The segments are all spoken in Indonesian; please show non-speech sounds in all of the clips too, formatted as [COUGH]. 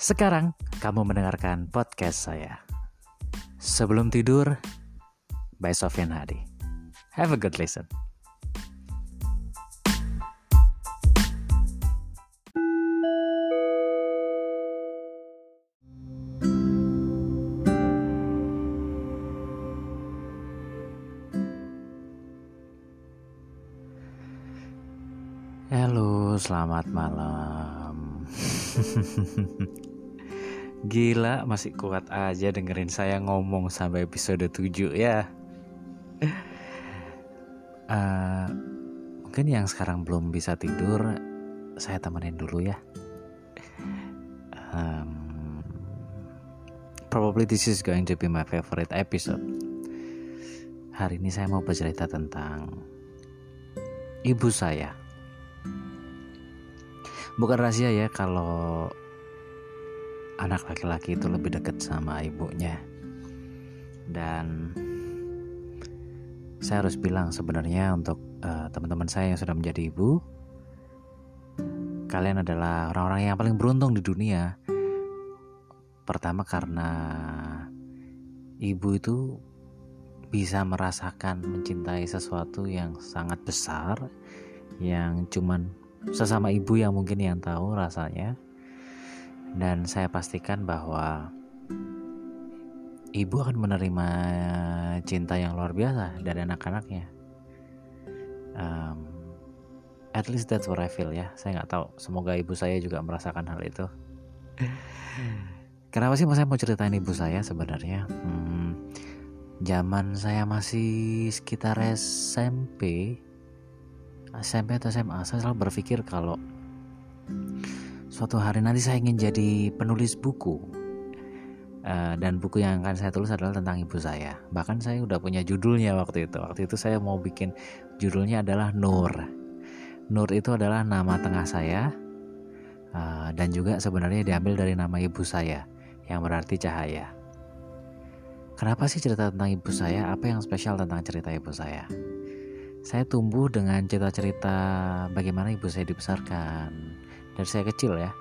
Sekarang kamu mendengarkan podcast saya. Sebelum tidur, by Sofian Hadi. Have a good listen. Halo, selamat malam. [LAUGHS] Gila, masih kuat aja dengerin saya ngomong sampai episode 7 ya. Uh, [LAUGHS] mungkin yang sekarang belum bisa tidur, saya temenin dulu ya. Um, probably this is going to be my favorite episode. Hari ini saya mau bercerita tentang ibu saya. Bukan rahasia ya kalau anak laki-laki itu lebih dekat sama ibunya. Dan saya harus bilang sebenarnya untuk uh, teman-teman saya yang sudah menjadi ibu kalian adalah orang-orang yang paling beruntung di dunia. Pertama karena ibu itu bisa merasakan mencintai sesuatu yang sangat besar yang cuman sesama ibu yang mungkin yang tahu rasanya dan saya pastikan bahwa ibu akan menerima cinta yang luar biasa dari anak-anaknya. Um, at least that's what I feel ya. Saya nggak tahu. Semoga ibu saya juga merasakan hal itu. Kenapa sih saya mau ceritain ibu saya sebenarnya? Hmm, zaman saya masih sekitar SMP, SMP atau SMA, saya selalu berpikir kalau suatu hari nanti saya ingin jadi penulis buku. Uh, dan buku yang akan saya tulis adalah tentang ibu saya. Bahkan saya udah punya judulnya waktu itu. Waktu itu saya mau bikin judulnya adalah Nur. Nur itu adalah nama tengah saya uh, dan juga sebenarnya diambil dari nama ibu saya yang berarti cahaya. Kenapa sih cerita tentang ibu saya? Apa yang spesial tentang cerita ibu saya? Saya tumbuh dengan cerita-cerita bagaimana ibu saya dibesarkan dari saya kecil ya.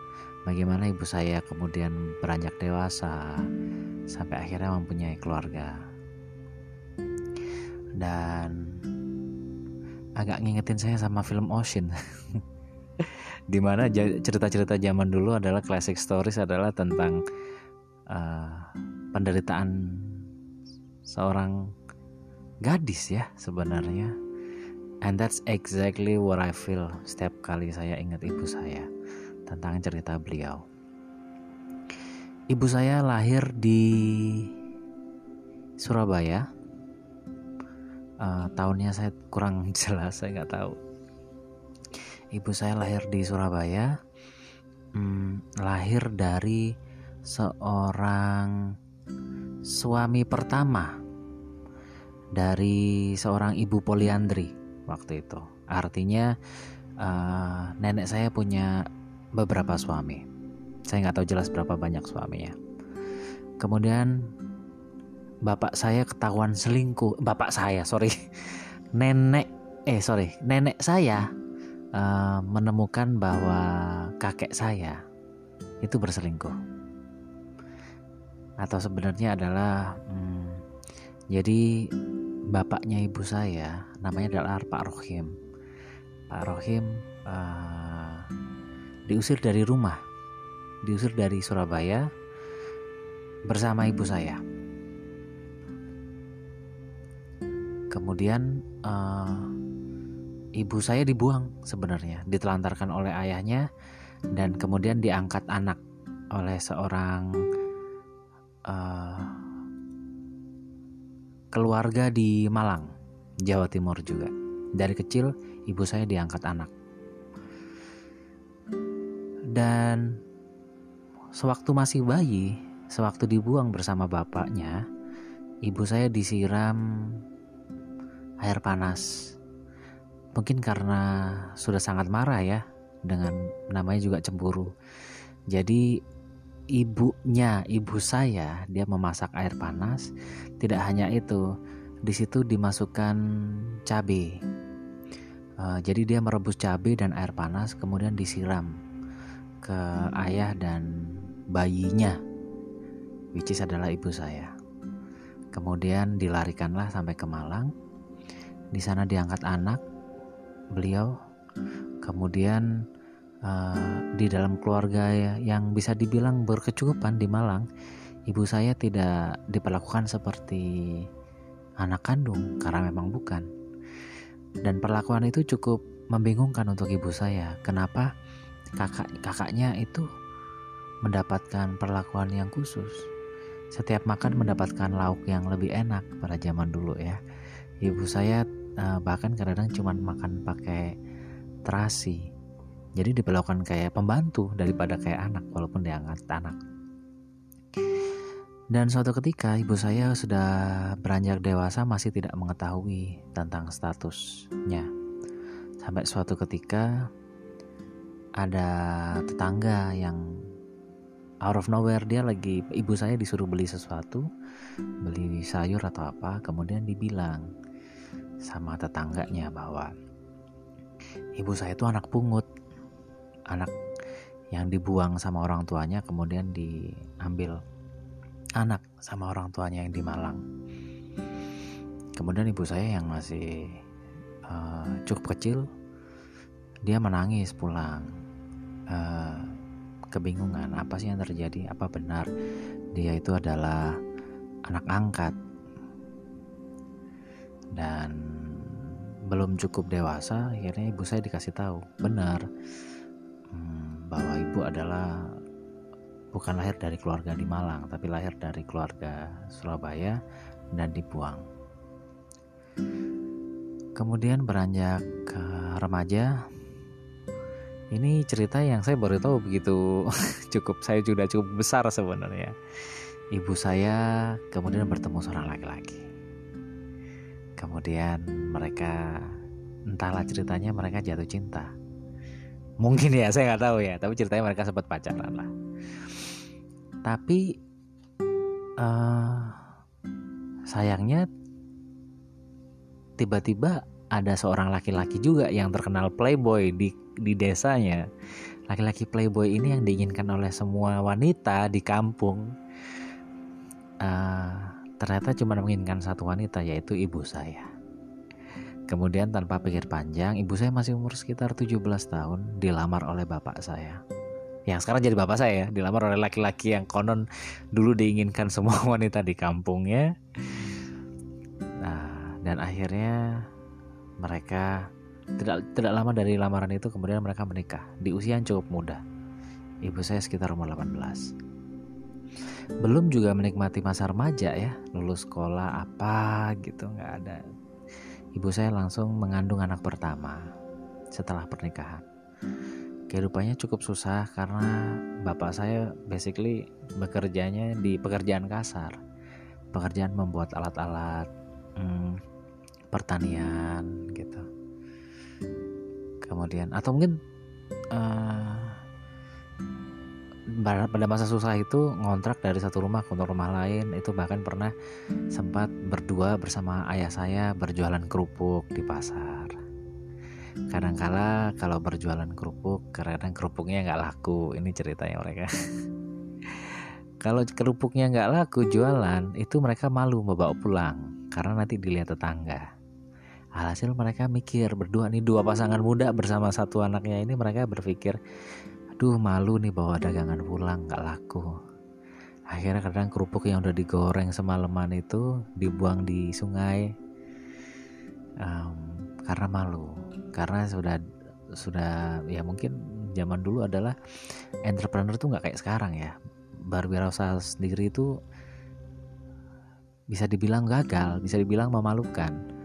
Bagaimana ibu saya kemudian beranjak dewasa sampai akhirnya mempunyai keluarga. Dan agak ngingetin saya sama film Ocean. [LAUGHS] Di mana cerita-cerita zaman dulu adalah classic stories adalah tentang uh, penderitaan seorang gadis ya sebenarnya. And that's exactly what I feel setiap kali saya ingat ibu saya tentang cerita beliau. Ibu saya lahir di Surabaya. Uh, tahunnya saya kurang [LAUGHS] jelas, saya nggak tahu. Ibu saya lahir di Surabaya, hmm, lahir dari seorang suami pertama dari seorang ibu poliandri waktu itu. Artinya uh, nenek saya punya beberapa suami. Saya nggak tahu jelas berapa banyak suaminya. Kemudian bapak saya ketahuan selingkuh. Bapak saya, sorry, [LAUGHS] nenek, eh sorry, nenek saya uh, menemukan bahwa kakek saya itu berselingkuh. Atau sebenarnya adalah, hmm, jadi bapaknya ibu saya namanya adalah Pak Rohim. Pak Rohim uh, diusir dari rumah, diusir dari Surabaya bersama ibu saya. Kemudian uh, ibu saya dibuang sebenarnya, ditelantarkan oleh ayahnya dan kemudian diangkat anak oleh seorang uh, keluarga di Malang, Jawa Timur juga. Dari kecil ibu saya diangkat anak. Dan sewaktu masih bayi, sewaktu dibuang bersama bapaknya, ibu saya disiram air panas. Mungkin karena sudah sangat marah ya, dengan namanya juga cemburu. Jadi ibunya, ibu saya, dia memasak air panas. Tidak hanya itu, di situ dimasukkan cabai. Uh, jadi dia merebus cabai dan air panas, kemudian disiram ke ayah dan bayinya which is adalah ibu saya. Kemudian dilarikanlah sampai ke Malang. Di sana diangkat anak beliau. Kemudian uh, di dalam keluarga yang bisa dibilang berkecukupan di Malang ibu saya tidak diperlakukan seperti anak kandung karena memang bukan. Dan perlakuan itu cukup membingungkan untuk ibu saya. Kenapa kakak kakaknya itu mendapatkan perlakuan yang khusus. Setiap makan mendapatkan lauk yang lebih enak pada zaman dulu ya. Ibu saya uh, bahkan kadang-kadang cuma makan pakai terasi. Jadi diperlakukan kayak pembantu daripada kayak anak walaupun diangkat anak. Dan suatu ketika ibu saya sudah beranjak dewasa masih tidak mengetahui tentang statusnya. Sampai suatu ketika ada tetangga yang out of nowhere dia lagi ibu saya disuruh beli sesuatu beli sayur atau apa kemudian dibilang sama tetangganya bahwa ibu saya itu anak pungut anak yang dibuang sama orang tuanya kemudian diambil anak sama orang tuanya yang di Malang. Kemudian ibu saya yang masih uh, cukup kecil dia menangis pulang uh, kebingungan apa sih yang terjadi? Apa benar dia itu adalah anak angkat? Dan belum cukup dewasa akhirnya ibu saya dikasih tahu benar hmm, bahwa ibu adalah bukan lahir dari keluarga di Malang tapi lahir dari keluarga Surabaya dan dibuang. Kemudian beranjak ke remaja ini cerita yang saya baru tahu begitu [LAUGHS] cukup saya sudah cukup besar sebenarnya. Ibu saya kemudian bertemu seorang laki-laki. Kemudian mereka entahlah ceritanya mereka jatuh cinta. Mungkin ya saya nggak tahu ya tapi ceritanya mereka sempat pacaran lah. Tapi uh, sayangnya tiba-tiba ada seorang laki-laki juga yang terkenal playboy di di desanya. Laki-laki playboy ini yang diinginkan oleh semua wanita di kampung. Uh, ternyata cuma menginginkan satu wanita yaitu ibu saya. Kemudian tanpa pikir panjang, ibu saya masih umur sekitar 17 tahun dilamar oleh bapak saya. Yang sekarang jadi bapak saya, dilamar oleh laki-laki yang konon dulu diinginkan semua [LAUGHS] wanita di kampungnya. Nah, dan akhirnya mereka tidak tidak lama dari lamaran itu kemudian mereka menikah di usia yang cukup muda. Ibu saya sekitar umur 18. Belum juga menikmati masa remaja ya, lulus sekolah apa gitu nggak ada. Ibu saya langsung mengandung anak pertama setelah pernikahan. Kehidupannya cukup susah karena bapak saya basically bekerjanya di pekerjaan kasar. Pekerjaan membuat alat-alat hmm, pertanian gitu. Kemudian atau mungkin uh, pada masa susah itu ngontrak dari satu rumah ke rumah lain. Itu bahkan pernah sempat berdua bersama ayah saya berjualan kerupuk di pasar. Kadangkala kalau berjualan kerupuk kadang kerupuknya nggak laku. Ini ceritanya mereka. [LAUGHS] Kalau kerupuknya nggak laku jualan itu mereka malu membawa pulang. Karena nanti dilihat tetangga Alhasil mereka mikir berdua nih dua pasangan muda bersama satu anaknya ini mereka berpikir aduh malu nih bawa dagangan pulang nggak laku. Akhirnya kadang kerupuk yang udah digoreng semalaman itu dibuang di sungai. Um, karena malu. Karena sudah sudah ya mungkin zaman dulu adalah entrepreneur tuh nggak kayak sekarang ya. Berwirausaha sendiri itu bisa dibilang gagal bisa dibilang memalukan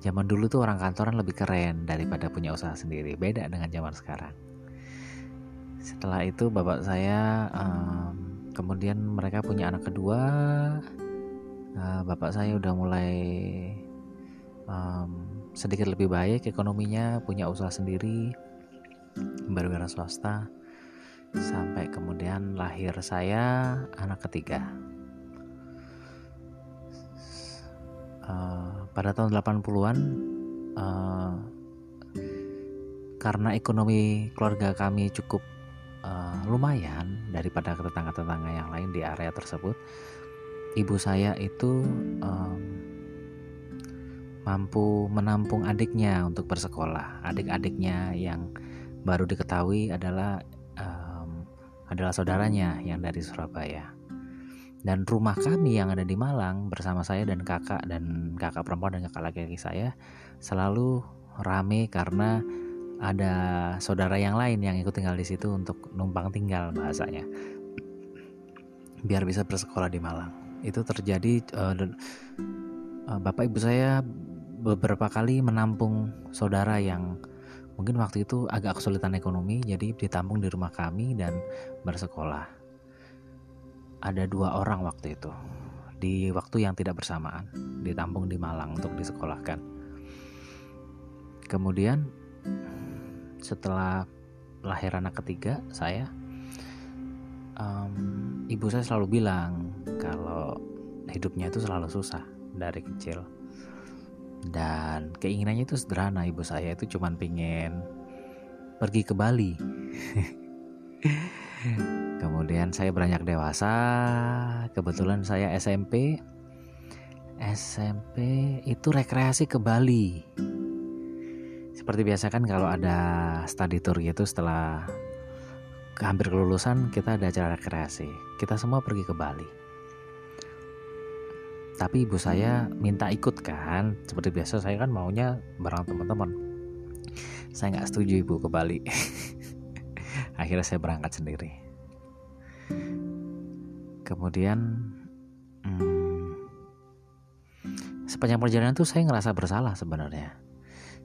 Zaman dulu tuh orang kantoran lebih keren daripada punya usaha sendiri. Beda dengan zaman sekarang. Setelah itu bapak saya um, kemudian mereka punya anak kedua. Uh, bapak saya udah mulai um, sedikit lebih baik ekonominya, punya usaha sendiri, berwira swasta. Sampai kemudian lahir saya anak ketiga. Uh, pada tahun 80-an uh, eh, karena ekonomi keluarga kami cukup uh, lumayan daripada tetangga-tetangga yang lain di area tersebut. Ibu saya itu um, mampu menampung adiknya untuk bersekolah. Adik-adiknya yang baru diketahui adalah um, adalah saudaranya yang dari Surabaya. Dan rumah kami yang ada di Malang bersama saya dan kakak dan kakak perempuan dan kakak laki-laki saya selalu rame karena ada saudara yang lain yang ikut tinggal di situ untuk numpang tinggal bahasanya. Biar bisa bersekolah di Malang. Itu terjadi uh, uh, bapak ibu saya beberapa kali menampung saudara yang mungkin waktu itu agak kesulitan ekonomi jadi ditampung di rumah kami dan bersekolah ada dua orang waktu itu di waktu yang tidak bersamaan ditampung di Malang untuk disekolahkan. Kemudian setelah lahir anak ketiga saya, um, ibu saya selalu bilang kalau hidupnya itu selalu susah dari kecil dan keinginannya itu sederhana ibu saya itu cuma pingin pergi ke Bali [LAUGHS] Kemudian saya beranjak dewasa, kebetulan saya SMP. SMP itu rekreasi ke Bali. Seperti biasa kan kalau ada study tour gitu setelah hampir kelulusan kita ada acara rekreasi. Kita semua pergi ke Bali. Tapi ibu saya minta ikut kan, seperti biasa saya kan maunya bareng teman-teman. Saya nggak setuju ibu ke Bali. [LAUGHS] Akhirnya saya berangkat sendiri kemudian hmm, sepanjang perjalanan tuh saya ngerasa bersalah sebenarnya.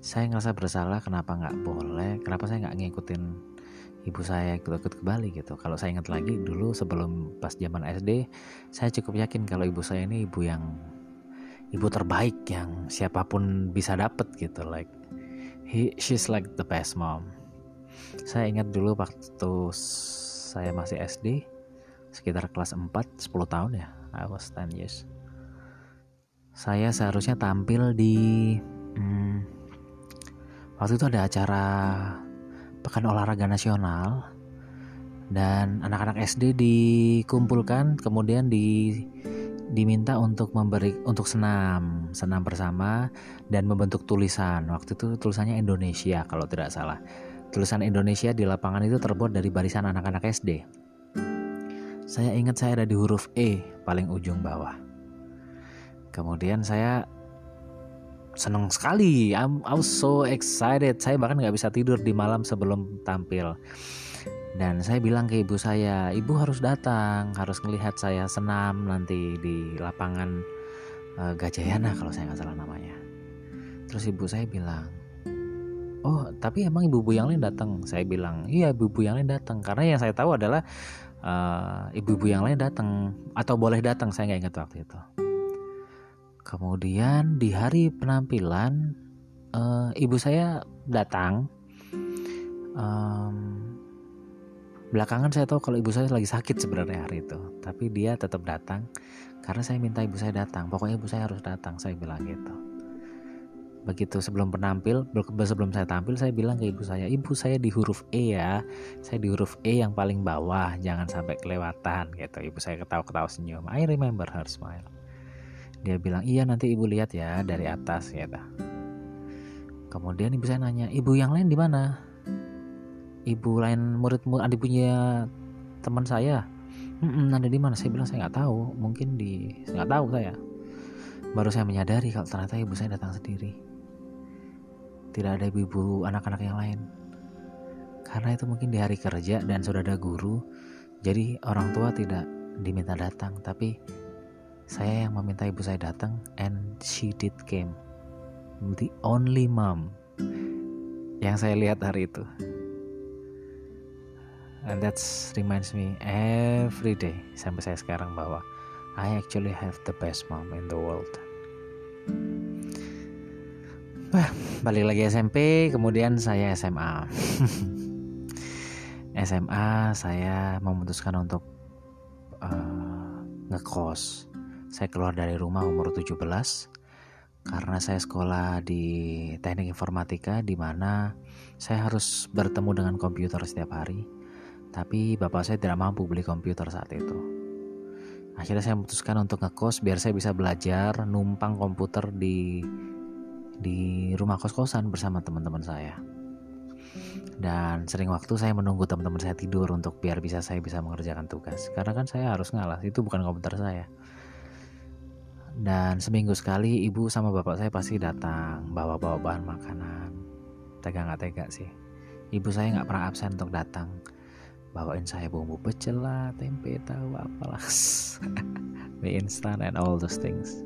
Saya ngerasa bersalah kenapa nggak boleh kenapa saya nggak ngikutin ibu saya ikut-ikut ke Bali gitu. Kalau saya ingat lagi dulu sebelum pas zaman SD saya cukup yakin kalau ibu saya ini ibu yang ibu terbaik yang siapa pun bisa dapet gitu like he she's like the best mom. Saya ingat dulu waktu saya masih SD sekitar kelas 4 10 tahun ya. I was 10 years. Saya seharusnya tampil di hmm, waktu itu ada acara pekan olahraga nasional dan anak-anak SD dikumpulkan kemudian di diminta untuk memberi untuk senam senam bersama dan membentuk tulisan. Waktu itu tulisannya Indonesia kalau tidak salah. Tulisan Indonesia di lapangan itu terbuat dari barisan anak-anak SD saya ingat saya ada di huruf E paling ujung bawah. Kemudian saya senang sekali. I'm, was so excited. Saya bahkan nggak bisa tidur di malam sebelum tampil. Dan saya bilang ke ibu saya, ibu harus datang, harus melihat saya senam nanti di lapangan uh, Gajayana kalau saya nggak salah namanya. Terus ibu saya bilang, oh tapi emang ibu-ibu yang lain datang. Saya bilang, iya ibu-ibu yang lain datang. Karena yang saya tahu adalah uh, ibu-ibu yang lain datang atau boleh datang saya nggak ingat waktu itu. Kemudian di hari penampilan uh, ibu saya datang. Um, belakangan saya tahu kalau ibu saya lagi sakit sebenarnya hari itu. Tapi dia tetap datang karena saya minta ibu saya datang. Pokoknya ibu saya harus datang saya bilang gitu begitu sebelum penampil sebelum saya tampil saya bilang ke ibu saya ibu saya di huruf E ya. Saya di huruf E yang paling bawah jangan sampai kelewatan gitu. Ibu saya ketawa-ketawa senyum. I remember her smile. Dia bilang iya nanti ibu lihat ya dari atas gitu. Kemudian ibu saya nanya ibu yang lain di mana? Ibu lain murid adik punya teman saya? Hmm, ada di mana? Saya bilang saya nggak tahu. Mungkin di nggak tahu saya. Baru saya menyadari kalau ternyata ibu saya datang sendiri tidak ada ibu-ibu anak-anak yang lain. Karena itu mungkin di hari kerja dan sudah ada guru, jadi orang tua tidak diminta datang, tapi saya yang meminta ibu saya datang and she did came. The only mom yang saya lihat hari itu. And that reminds me every day sampai saya sekarang bahwa I actually have the best mom in the world. Wah, balik lagi SMP, kemudian saya SMA. SMA [LAUGHS] saya memutuskan untuk uh, ngekos. Saya keluar dari rumah umur 17 karena saya sekolah di teknik informatika di mana saya harus bertemu dengan komputer setiap hari. Tapi bapak saya tidak mampu beli komputer saat itu. Akhirnya saya memutuskan untuk ngekos biar saya bisa belajar numpang komputer di di rumah kos-kosan bersama teman-teman saya. Dan sering waktu saya menunggu teman-teman saya tidur untuk biar bisa saya bisa mengerjakan tugas. Karena kan saya harus ngalah, itu bukan komputer saya. Dan seminggu sekali ibu sama bapak saya pasti datang bawa-bawa bahan makanan. Tega nggak tega sih. Ibu saya nggak pernah absen untuk datang. Bawain saya bumbu pecel lah, tempe, tahu apalah. [LAUGHS] Mie instan and all those things.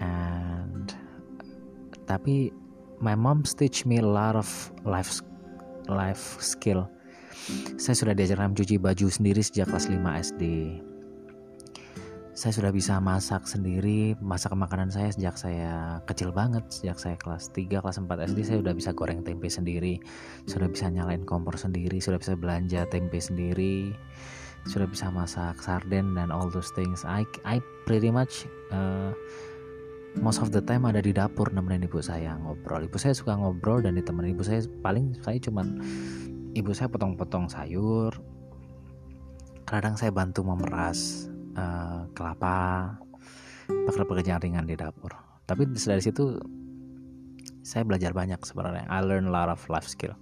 And tapi my mom teach me a lot of life life skill. Saya sudah diajarkan mencuci baju sendiri sejak kelas 5 SD saya sudah bisa masak sendiri masak makanan saya sejak saya kecil banget sejak saya kelas 3 kelas 4 SD saya sudah bisa goreng tempe sendiri sudah bisa nyalain kompor sendiri sudah bisa belanja tempe sendiri sudah bisa masak sarden dan all those things I I pretty much uh, most of the time ada di dapur nemenin ibu saya ngobrol. Ibu saya suka ngobrol dan ditemenin. Ibu saya paling saya cuman ibu saya potong-potong sayur. Kadang saya bantu memeras uh, kelapa pekerjaan ringan di dapur. Tapi dari situ saya belajar banyak sebenarnya. I learn a lot of life skill.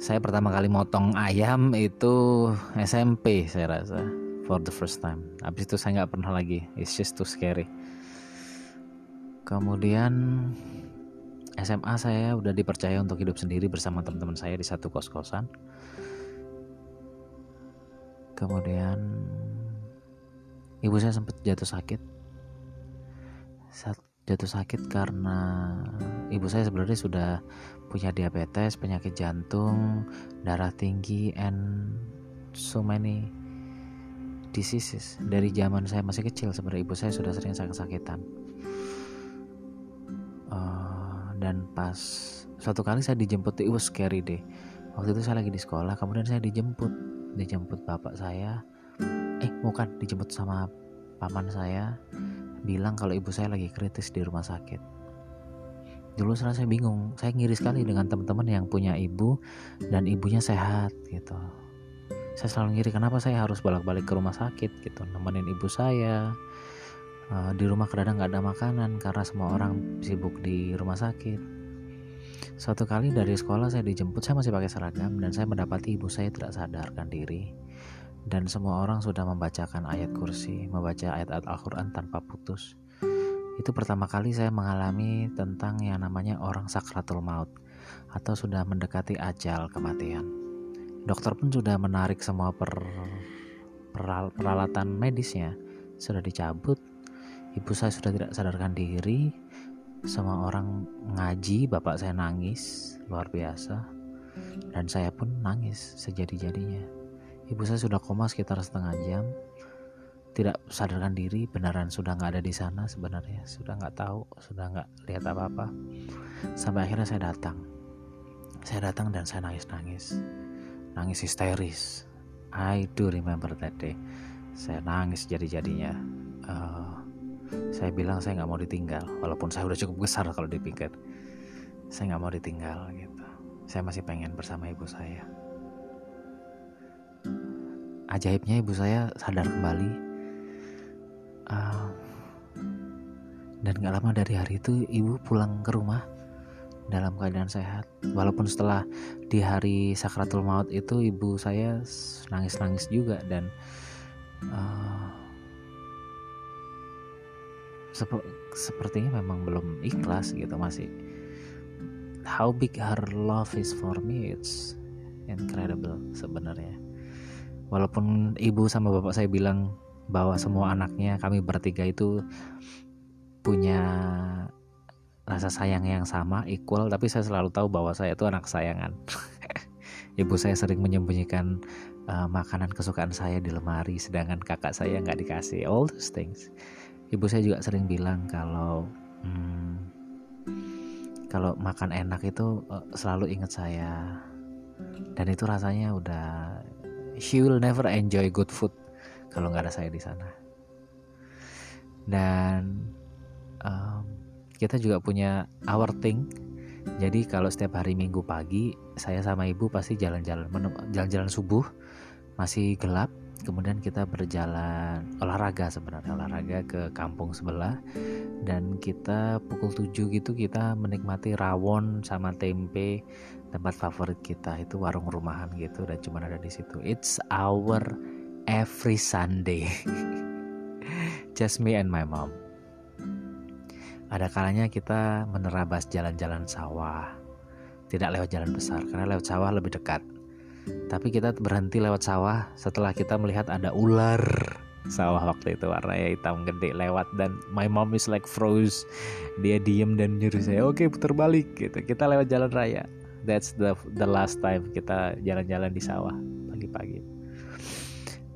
Saya pertama kali motong ayam itu SMP saya rasa for the first time. Habis itu saya nggak pernah lagi. It's just too scary kemudian SMA saya udah dipercaya untuk hidup sendiri bersama teman-teman saya di satu kos-kosan. Kemudian ibu saya sempat jatuh sakit. Jatuh sakit karena ibu saya sebenarnya sudah punya diabetes penyakit jantung darah tinggi and so many diseases dari zaman saya masih kecil. Sebenarnya ibu saya sudah sering sakit-sakitan uh, dan pas suatu kali saya dijemput it was scary deh. Waktu itu saya lagi di sekolah kemudian saya dijemput. Dijemput bapak saya. Eh bukan dijemput sama paman saya. Bilang kalau ibu saya lagi kritis di rumah sakit. Dulu saya bingung saya ngiri sekali dengan teman-teman yang punya ibu dan ibunya sehat gitu. Saya selalu ngiri kenapa saya harus bolak-balik ke rumah sakit? Gitu nemenin ibu saya uh, di rumah kadang nggak ada makanan karena semua orang sibuk di rumah sakit suatu kali dari sekolah saya dijemput saya masih pakai seragam dan saya mendapati ibu saya tidak sadarkan diri dan semua orang sudah membacakan ayat kursi, membaca ayat-ayat Al-Quran tanpa putus. Itu pertama kali saya mengalami tentang yang namanya orang sakratul maut atau sudah mendekati ajal kematian. Dokter pun sudah menarik semua per, peral, peralatan medisnya, sudah dicabut. Ibu saya sudah tidak sadarkan diri. Semua orang ngaji, bapak saya nangis luar biasa, dan saya pun nangis sejadi-jadinya. Ibu saya sudah koma sekitar setengah jam. Tidak sadarkan diri, beneran sudah nggak ada di sana sebenarnya. Sudah nggak tahu, sudah nggak lihat apa-apa. Sampai akhirnya saya datang. Saya datang dan saya nangis-nangis. Nangis histeris. I do remember that day. Saya nangis jadi-jadinya. Uh, saya bilang saya nggak mau ditinggal, walaupun saya udah cukup besar kalau dipikir. Saya nggak mau ditinggal gitu. Saya masih pengen bersama ibu saya ajaibnya ibu saya sadar kembali uh, dan gak lama dari hari itu ibu pulang ke rumah dalam keadaan sehat walaupun setelah di hari sakratul maut itu ibu saya nangis-nangis juga dan uh, sep sepertinya memang belum ikhlas gitu masih. How big her love is for me it's incredible sebenarnya. Walaupun ibu sama bapak saya bilang bahwa semua anaknya kami bertiga itu punya rasa sayang yang sama equal tapi saya selalu tahu bahwa saya itu anak sayangan. [LAUGHS] Ibu saya sering menyembunyikan uh, makanan kesukaan saya di lemari sedangkan kakak saya nggak dikasih all those things ibu saya juga sering bilang kalau hmm, kalau makan enak itu uh, selalu ingat saya. Dan itu rasanya udah she will never enjoy good food kalau nggak ada saya di sana. Dan um, kita juga punya our thing. Jadi kalau setiap hari minggu pagi saya sama ibu pasti jalan-jalan jalan-jalan subuh masih gelap kemudian kita berjalan olahraga sebenarnya olahraga ke kampung sebelah. Dan kita pukul 7 gitu kita menikmati rawon sama tempe tempat favorit kita. Itu warung rumahan gitu dan cuma ada di situ. It's our every Sunday. [LAUGHS] Just me and my mom. Ada kalanya kita menerabas jalan-jalan sawah. Tidak lewat jalan besar karena lewat sawah lebih dekat. Tapi kita berhenti lewat sawah setelah kita melihat ada ular sawah waktu itu warnanya hitam gede lewat dan my mom is like froze. Dia diem dan nyuruh saya, "Oke, okay, putar balik." gitu. Kita lewat jalan raya. That's the the last time kita jalan-jalan di sawah pagi-pagi.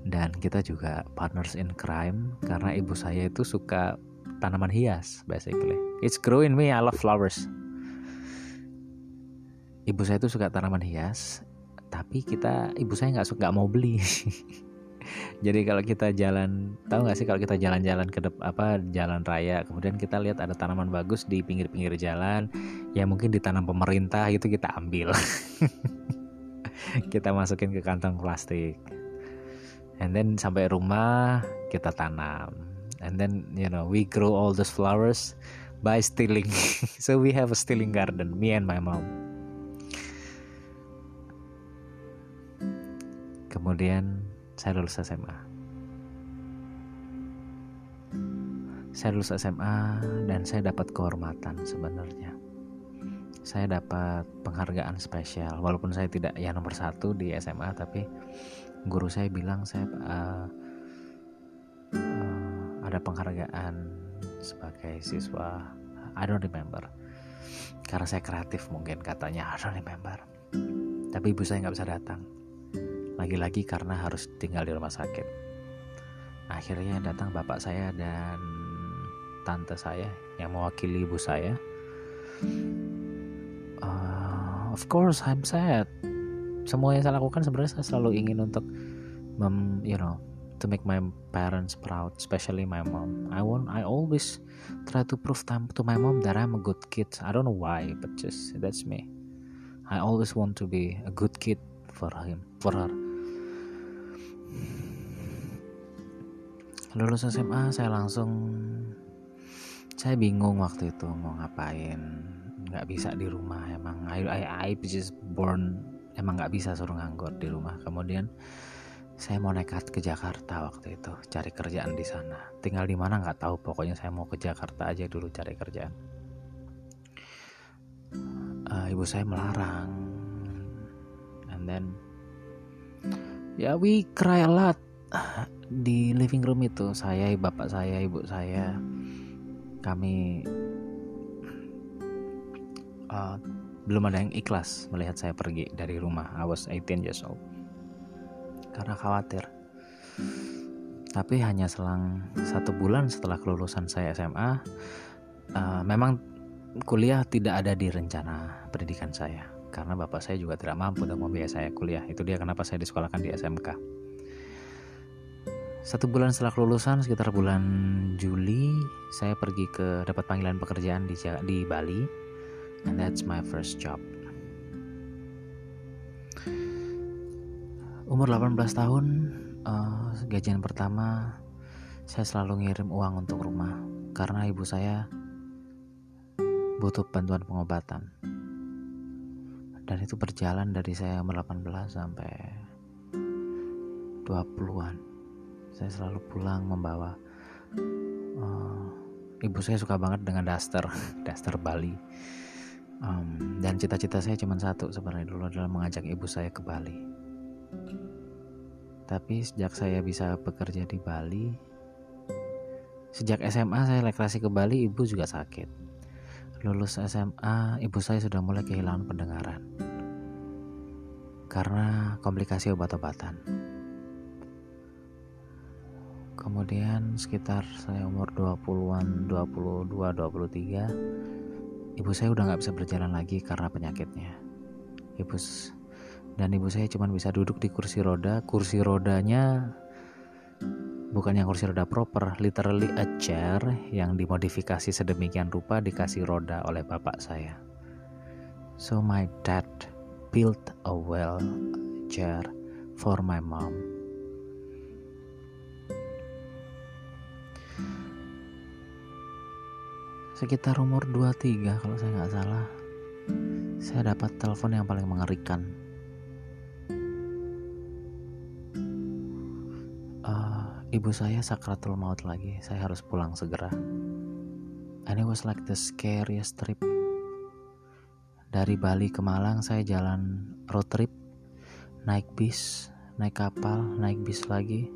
Dan kita juga partners in crime karena ibu saya itu suka tanaman hias basically. It's growing me, I love flowers. Ibu saya itu suka tanaman hias, tapi kita ibu saya nggak suka mau beli. [LAUGHS] Jadi kalau kita jalan, tahu nggak sih kalau kita jalan-jalan ke dep, apa jalan raya, kemudian kita lihat ada tanaman bagus di pinggir-pinggir jalan, ya mungkin ditanam pemerintah itu kita ambil, [LAUGHS] kita masukin ke kantong plastik, and then sampai rumah kita tanam. And then you know we grow all those flowers by stealing. [LAUGHS] So we have a stealing garden me and my mom kemudian saya lulus SMA saya lulus SMA dan saya dapat kehormatan sebenarnya. Saya dapat penghargaan spesial walaupun saya tidak ya nomor satu di SMA tapi guru saya bilang saya uh, ada penghargaan sebagai siswa. I don't remember. Karena saya kreatif mungkin katanya I don't remember. Tapi ibu saya nggak bisa datang lagi-lagi karena harus tinggal di rumah sakit akhirnya datang bapak saya dan tante saya yang mewakili ibu saya uh, of course I'm sad semua yang saya lakukan sebenarnya saya selalu ingin untuk mem, you know to make my parents proud, especially my mom. I want I always try to prove time to my mom that I'm a good kid. I don't know why, but just that's me. I always want to be a good kid for him, for her. Lulus SMA saya langsung saya bingung waktu itu mau ngapain. Nggak bisa di rumah emang. I, I, I just born emang nggak bisa suruh nganggur di rumah. Kemudian saya mau nekat ke Jakarta waktu itu cari kerjaan di sana. Tinggal di mana nggak tahu. Pokoknya saya mau ke Jakarta aja dulu cari kerjaan. Uh, ibu saya melarang. And then ya we cry a lot [SIGHS] di living room itu. Saya bapak saya ibu saya. Kami [CLEARS THROAT] uh, belum ada yang ikhlas melihat saya pergi dari rumah. I was 18 years old. Karena khawatir. Tapi hanya selang satu bulan setelah kelulusan saya SMA, uh, memang kuliah tidak ada di rencana pendidikan saya karena bapak saya juga tidak mampu untuk membiayai saya kuliah. Itu dia kenapa saya disekolahkan di SMK. Satu bulan setelah kelulusan, sekitar bulan Juli, saya pergi ke dapat panggilan pekerjaan di di Bali, and that's my first job. umur 18 tahun uh, gajian pertama saya selalu ngirim uang untuk rumah karena ibu saya butuh bantuan pengobatan dan itu berjalan dari saya umur 18 sampai 20-an saya selalu pulang membawa uh, ibu saya suka banget dengan daster [LAUGHS] daster Bali. Um, dan cita-cita saya cuma satu sebenarnya dulu adalah mengajak ibu saya ke Bali. Tapi sejak saya bisa bekerja di Bali, sejak SMA saya rekreasi ke Bali, ibu juga sakit. Lulus SMA, ibu saya sudah mulai kehilangan pendengaran karena komplikasi obat-obatan. Kemudian sekitar saya umur 20-an, 22, 23, ibu saya udah nggak bisa berjalan lagi karena penyakitnya. Ibu dan ibu saya cuma bisa duduk di kursi roda kursi rodanya bukan yang kursi roda proper literally a chair yang dimodifikasi sedemikian rupa dikasih roda oleh bapak saya So my dad built a well chair for my mom. Sekitar umur 23 kalau saya nggak salah, saya dapat telepon yang paling mengerikan. Ibu saya sakratul maut lagi, saya harus pulang segera. And it was like the scariest trip. Dari Bali ke Malang saya jalan road trip. Naik bis naik kapal naik bis lagi.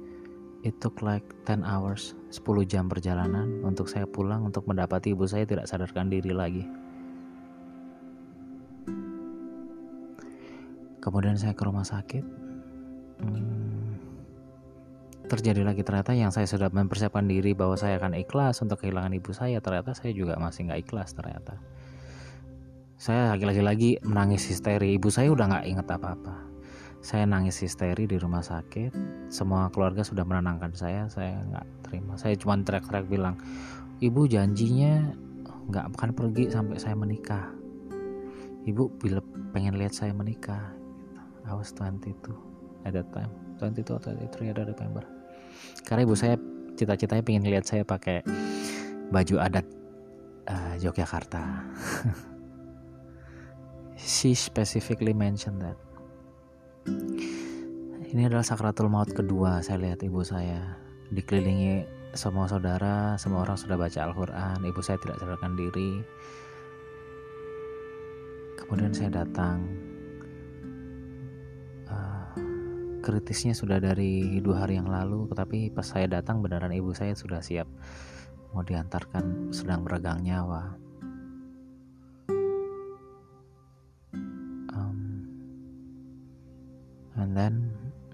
It took like 10 hours 10 jam perjalanan untuk saya pulang untuk mendapati ibu saya tidak sadarkan diri lagi. Kemudian saya ke rumah sakit. Hmm, terjadi lagi. Ternyata yang saya sudah mempersiapkan diri bahwa saya akan ikhlas untuk kehilangan ibu saya ternyata saya juga masih nggak ikhlas ternyata. Saya lagi-lagi menangis histeri. Ibu saya udah nggak inget apa-apa. Saya nangis histeri di rumah sakit. Semua keluarga sudah menenangkan saya. Saya nggak terima. Saya cuma teriak-teriak bilang ibu janjinya nggak akan pergi sampai saya menikah. Ibu bila pengen lihat saya menikah. I was 22 at that time. 22 atau 23 ada November karena ibu saya cita-citanya pengen lihat saya pakai baju adat uh, Yogyakarta. [LAUGHS] She specifically mentioned that. Ini adalah sakratul maut kedua saya lihat ibu saya. Dikelilingi semua saudara semua orang sudah baca Al-Quran ibu saya tidak sadarkan diri. Kemudian saya datang kritisnya sudah dari dua hari yang lalu tetapi pas saya datang beneran ibu saya sudah siap mau diantarkan sedang meregang nyawa. And then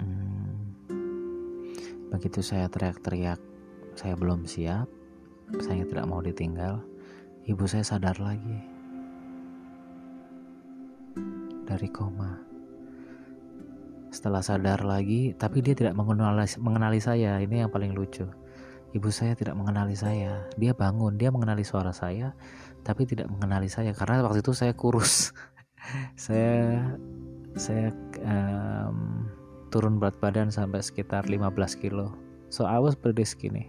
hmm, begitu saya teriak-teriak saya belum siap saya tidak mau ditinggal ibu saya sadar lagi dari koma setelah sadar lagi tapi dia tidak mengenali, mengenali saya. Ini yang paling lucu. Ibu saya tidak mengenali saya. Dia bangun dia mengenali suara saya tapi tidak mengenali saya karena waktu itu saya kurus. [LAUGHS] Saya saya um, turun berat badan sampai sekitar 15 kilo. So I was pretty skinny.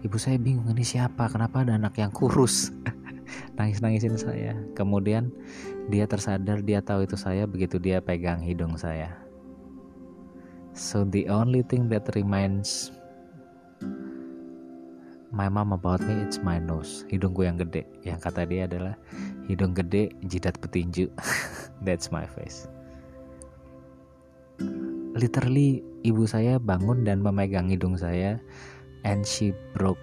Ibu saya bingung ini siapa? Kenapa ada anak yang kurus? [LAUGHS] Nangis-nangisin saya. Kemudian dia tersadar dia tahu itu saya begitu dia pegang hidung saya so the only thing that reminds my mom about me it's my nose. Hidungku yang gede. Yang kata dia adalah hidung gede jidat petinju. [LAUGHS] That's my face. Literally ibu saya bangun dan memegang hidung saya and she broke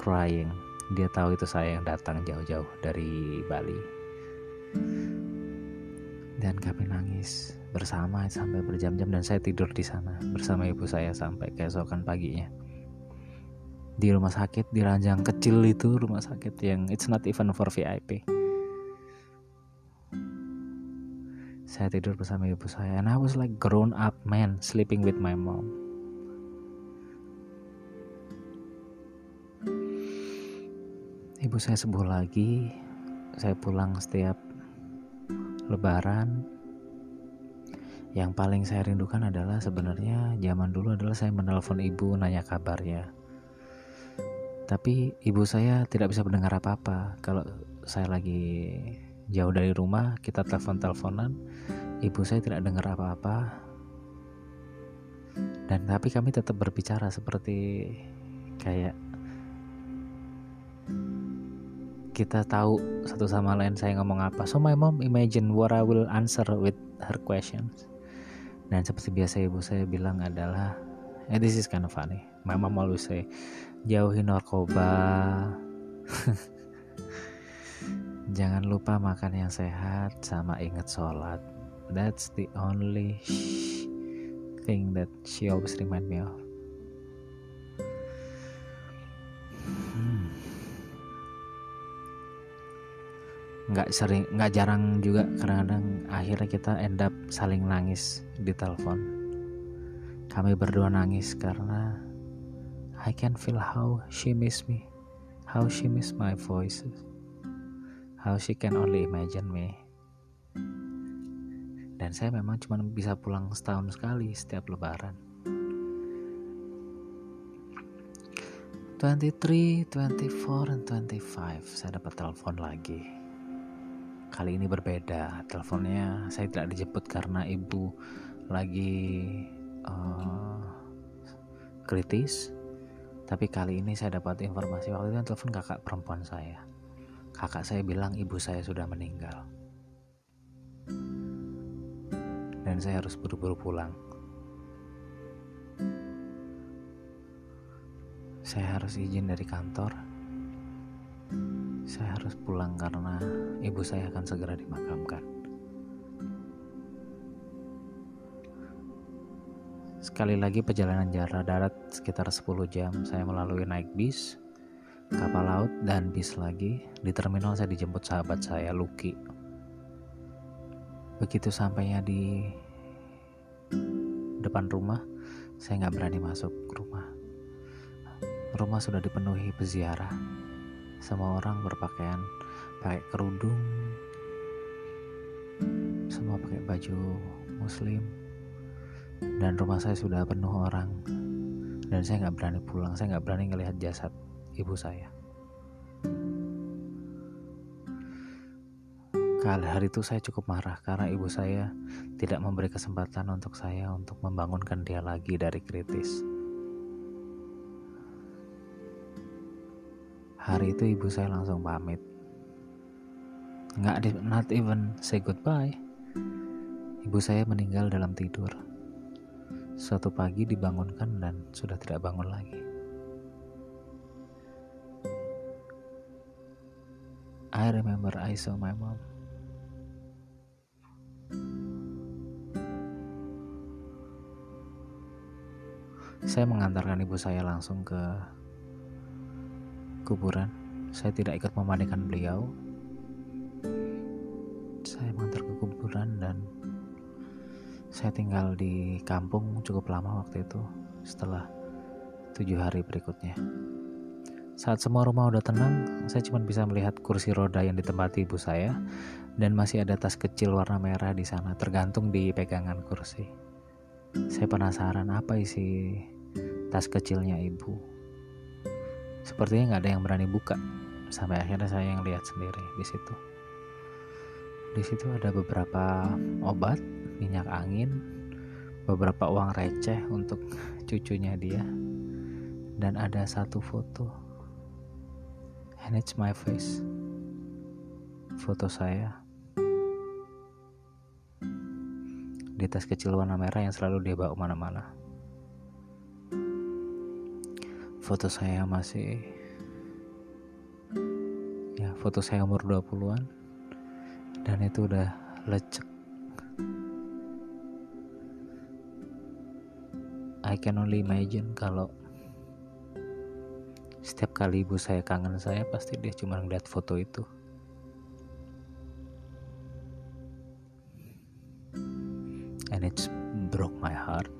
crying. Dia tahu itu saya yang datang jauh-jauh dari Bali. Dan kami nangis bersama sampai berjam-jam dan saya tidur di sana bersama ibu saya sampai keesokan paginya di rumah sakit di ranjang kecil itu rumah sakit yang it's not even for VIP Saya tidur bersama ibu saya and I was like grown up man sleeping with my mom. Ibu saya sembuh lagi. Saya pulang setiap lebaran. Yang paling saya rindukan adalah sebenarnya zaman dulu adalah saya menelpon ibu nanya kabarnya. Tapi ibu saya tidak bisa mendengar apa-apa. Kalau saya lagi jauh dari rumah kita telepon-teleponan ibu saya tidak dengar apa-apa. Dan tapi kami tetap berbicara seperti kayak kita tahu satu sama lain saya ngomong apa. So my mom imagine what I will answer with her questions dan seperti biasa ibu saya bilang adalah eh this is kind of funny my mom always say jauhi narkoba [LAUGHS] Jangan lupa makan yang sehat sama ingat sholat. That's the only thing that she always remind me of. Nggak sering nggak jarang juga. Kadang-kadang akhirnya kita end up saling nangis di telepon. Kami berdua nangis karena I can feel how she miss me how she miss my voices how she can only imagine me. Dan saya memang cuma bisa pulang setahun sekali setiap lebaran. 23, 24, dan 25 saya dapat telepon lagi kali ini berbeda teleponnya saya tidak dijemput karena ibu lagi uh, kritis tapi kali ini saya dapat informasi waktu itu telepon kakak perempuan saya kakak saya bilang ibu saya sudah meninggal dan saya harus buru-buru pulang. Saya harus izin dari kantor. Saya harus pulang karena ibu saya akan segera dimakamkan. Sekali lagi perjalanan jarak darat sekitar 10 jam saya melalui naik bis, kapal laut dan bis lagi. Di terminal saya dijemput sahabat saya Lucky. Begitu sampainya di depan rumah, saya nggak berani masuk rumah. Rumah sudah dipenuhi peziarah. Semua orang berpakaian pakai kerudung, semua pakai baju muslim, dan rumah saya sudah penuh orang. Dan saya nggak berani pulang, saya nggak berani ngelihat jasad ibu saya. Kali hari itu saya cukup marah karena ibu saya tidak memberi kesempatan untuk saya untuk membangunkan dia lagi dari kritis. Hari itu ibu saya langsung pamit. Nggak, not even say goodbye. Ibu saya meninggal dalam tidur. Suatu pagi dibangunkan dan sudah tidak bangun lagi. I remember I saw my mom. Saya mengantarkan ibu saya langsung ke kuburan. Saya tidak ikut memandikan beliau. Saya mengantar ke kuburan dan saya tinggal di kampung cukup lama waktu itu setelah tujuh hari berikutnya. Saat semua rumah udah tenang, saya cuma bisa melihat kursi roda yang ditempati ibu saya dan masih ada tas kecil warna merah di sana tergantung di pegangan kursi. Saya penasaran apa isi tas kecilnya ibu. Sepertinya nggak ada yang berani buka. Sampai akhirnya saya yang lihat sendiri di situ. Di situ ada beberapa obat, minyak angin, beberapa uang receh untuk cucunya dia, dan ada satu foto. And it's my face. Foto saya di tas kecil warna merah yang selalu dia bawa mana-mana foto saya masih ya foto saya umur 20-an dan itu udah lecek. I can only imagine kalau setiap kali ibu saya kangen saya pasti dia cuma ngeliat foto itu. And it's broke my heart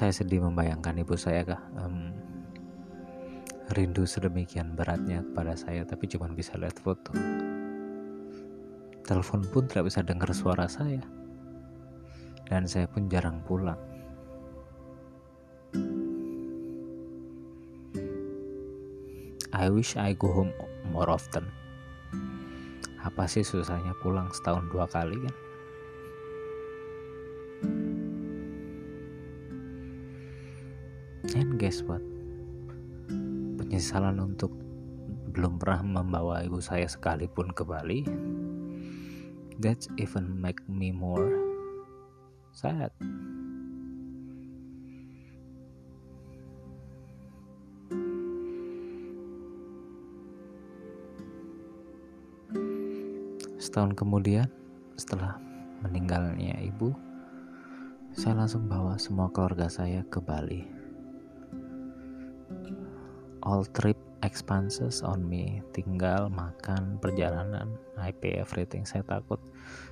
saya sedih membayangkan ibu saya kah um, rindu sedemikian beratnya kepada saya tapi cuma bisa lihat foto. Telepon pun tidak bisa dengar suara saya. Dan saya pun jarang pulang. I wish I go home more often. Apa sih susahnya pulang setahun dua kali kan Guess what? Penyesalan untuk belum pernah membawa ibu saya sekalipun ke Bali. That's even make me more sad. Setahun kemudian, setelah meninggalnya ibu, saya langsung bawa semua keluarga saya ke Bali all trip expenses on me. Tinggal makan perjalanan I pay everything saya takut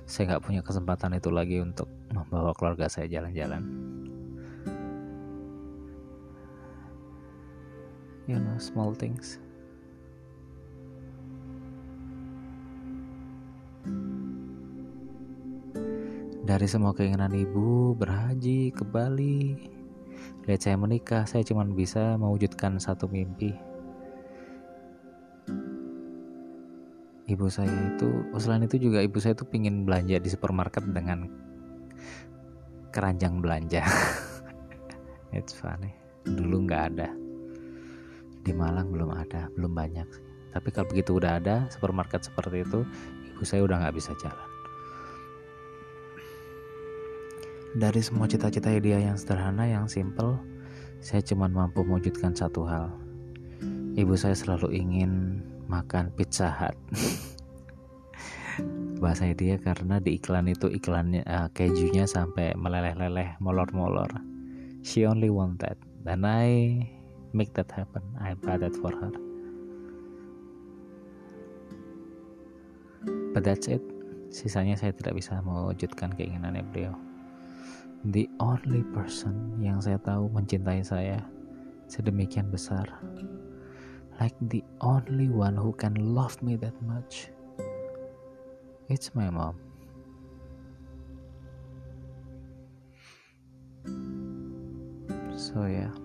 saya nggak punya kesempatan itu lagi untuk membawa keluarga saya jalan-jalan. You know small things. Dari semua keinginan ibu berhaji ke Bali lihat saya menikah saya cuma bisa mewujudkan satu mimpi. Ibu saya itu selain itu juga ibu saya tuh pingin belanja di supermarket dengan keranjang belanja. [LAUGHS] It's funny. Dulu nggak ada. Di Malang belum ada belum banyak tapi kalau begitu udah ada supermarket seperti itu ibu saya udah nggak bisa jalan dari semua cita-cita dia yang sederhana yang simple saya cuma mampu mewujudkan satu hal. Ibu saya selalu ingin makan pizza hut. [LAUGHS] Bahasa dia karena di iklan itu iklannya uh, kejunya sampai meleleh-leleh molor-molor. She only want that. Dan I make that happen. I buy that for her. But that's it. Sisanya saya tidak bisa mewujudkan keinginannya beliau the only person yang saya tahu mencintai saya sedemikian besar like the only one who can love me that much. It's my mom. So yeah.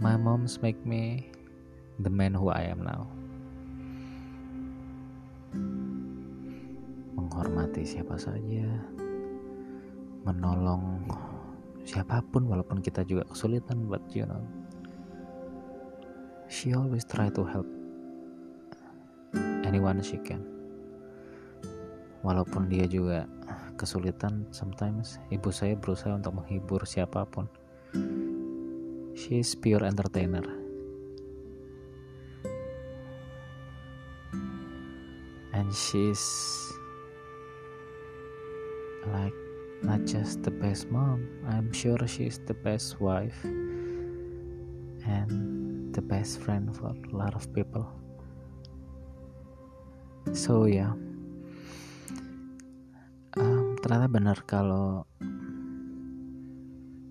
My moms make me the man who I am now. Menghormati siapa saja, menolong siapa pun walaupun kita juga kesulitan but you know. She always try to help anyone she can. Walaupun dia juga kesulitan sometimes ibu saya berusaha untuk menghibur siapa pun. She is pure entertainer. And she's like not just the best mom i'm sure she's the best wife and the best friend for a lot of people. So ya yeah. um, ternyata benar kalau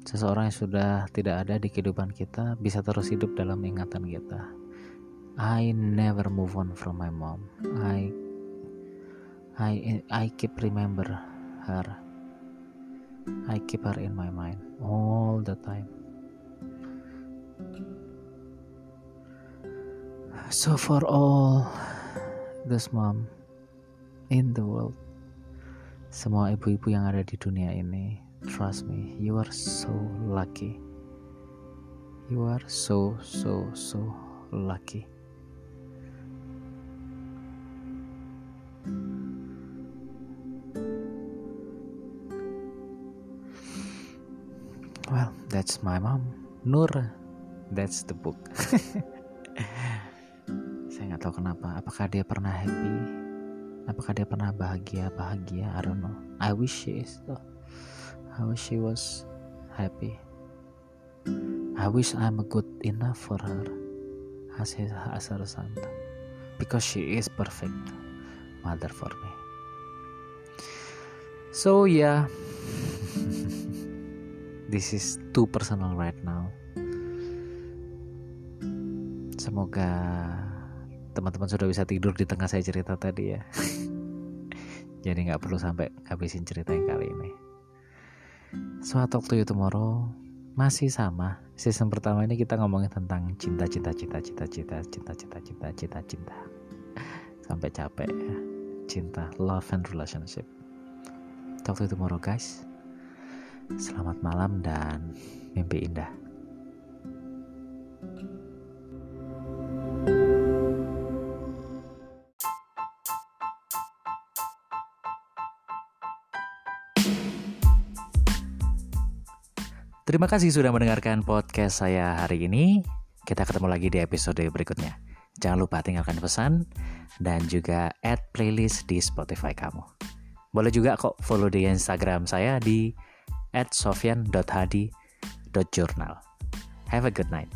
seseorang yang sudah tidak ada di kehidupan kita bisa terus hidup dalam ingatan kita. I never move on from my mom. I I I keep remember her I keep her in my mind all the time So for all this mom in the world, semua ibu-ibu yang ada di dunia ini, trust me, you are so lucky. You are so so so lucky. That's my mom, Nur. That's the book. [LAUGHS] saya nggak tahu kenapa. Apakah dia pernah happy? Apakah dia pernah bahagia? Bahagia? I don't know. I wish she is though. I wish she was happy. I wish I'm good enough for her. As her son because she is perfect mother for me. So yeah this is too personal right now. Semoga teman-teman sudah bisa tidur di tengah saya cerita tadi ya. [LAUGHS] Jadi nggak perlu sampai habisin cerita yang kali ini. Talk to you tomorrow masih sama. Season pertama ini kita ngomongin tentang cinta cinta cinta cinta cinta cinta cinta cinta cinta cinta. Sampai capek ya. Cinta love and relationship. Talk to you tomorrow guys selamat malam dan mimpi indah Terima kasih sudah mendengarkan podcast saya hari ini. Kita ketemu lagi di episode berikutnya. Jangan lupa tinggalkan pesan dan juga add playlist di Spotify kamu. Boleh juga kok follow di Instagram saya di @sofian.hadi.journal. Have a good night.